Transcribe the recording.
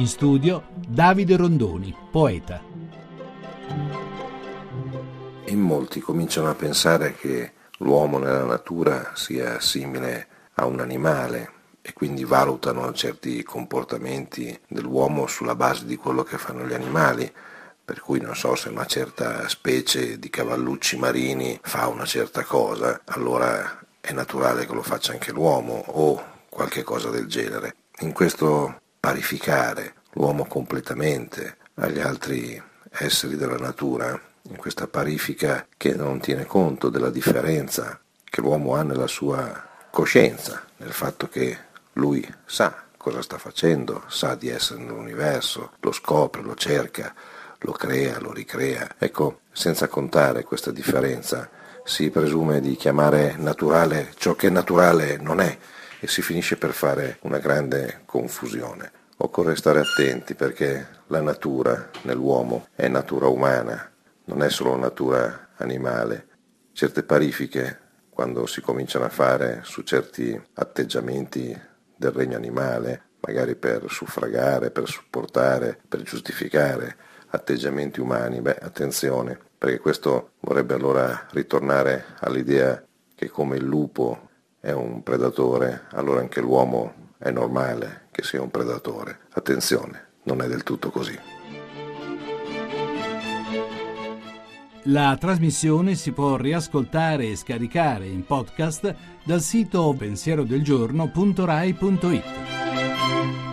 In studio Davide Rondoni, poeta. In molti cominciano a pensare che l'uomo nella natura sia simile a un animale e quindi valutano certi comportamenti dell'uomo sulla base di quello che fanno gli animali. Per cui non so se una certa specie di cavallucci marini fa una certa cosa, allora è naturale che lo faccia anche l'uomo o qualche cosa del genere. In questo parificare l'uomo completamente agli altri esseri della natura, in questa parifica che non tiene conto della differenza che l'uomo ha nella sua coscienza, nel fatto che lui sa cosa sta facendo, sa di essere nell'universo, lo scopre, lo cerca, lo crea, lo ricrea. Ecco, senza contare questa differenza, si presume di chiamare naturale ciò che naturale non è e si finisce per fare una grande confusione. Occorre stare attenti perché la natura nell'uomo è natura umana, non è solo natura animale. Certe parifiche, quando si cominciano a fare su certi atteggiamenti del regno animale, magari per suffragare, per supportare, per giustificare atteggiamenti umani, beh, attenzione, perché questo vorrebbe allora ritornare all'idea che come il lupo è un predatore, allora anche l'uomo è normale che sia un predatore. Attenzione, non è del tutto così. La trasmissione si può riascoltare e scaricare in podcast dal sito pensierodelgiorno.rai.it.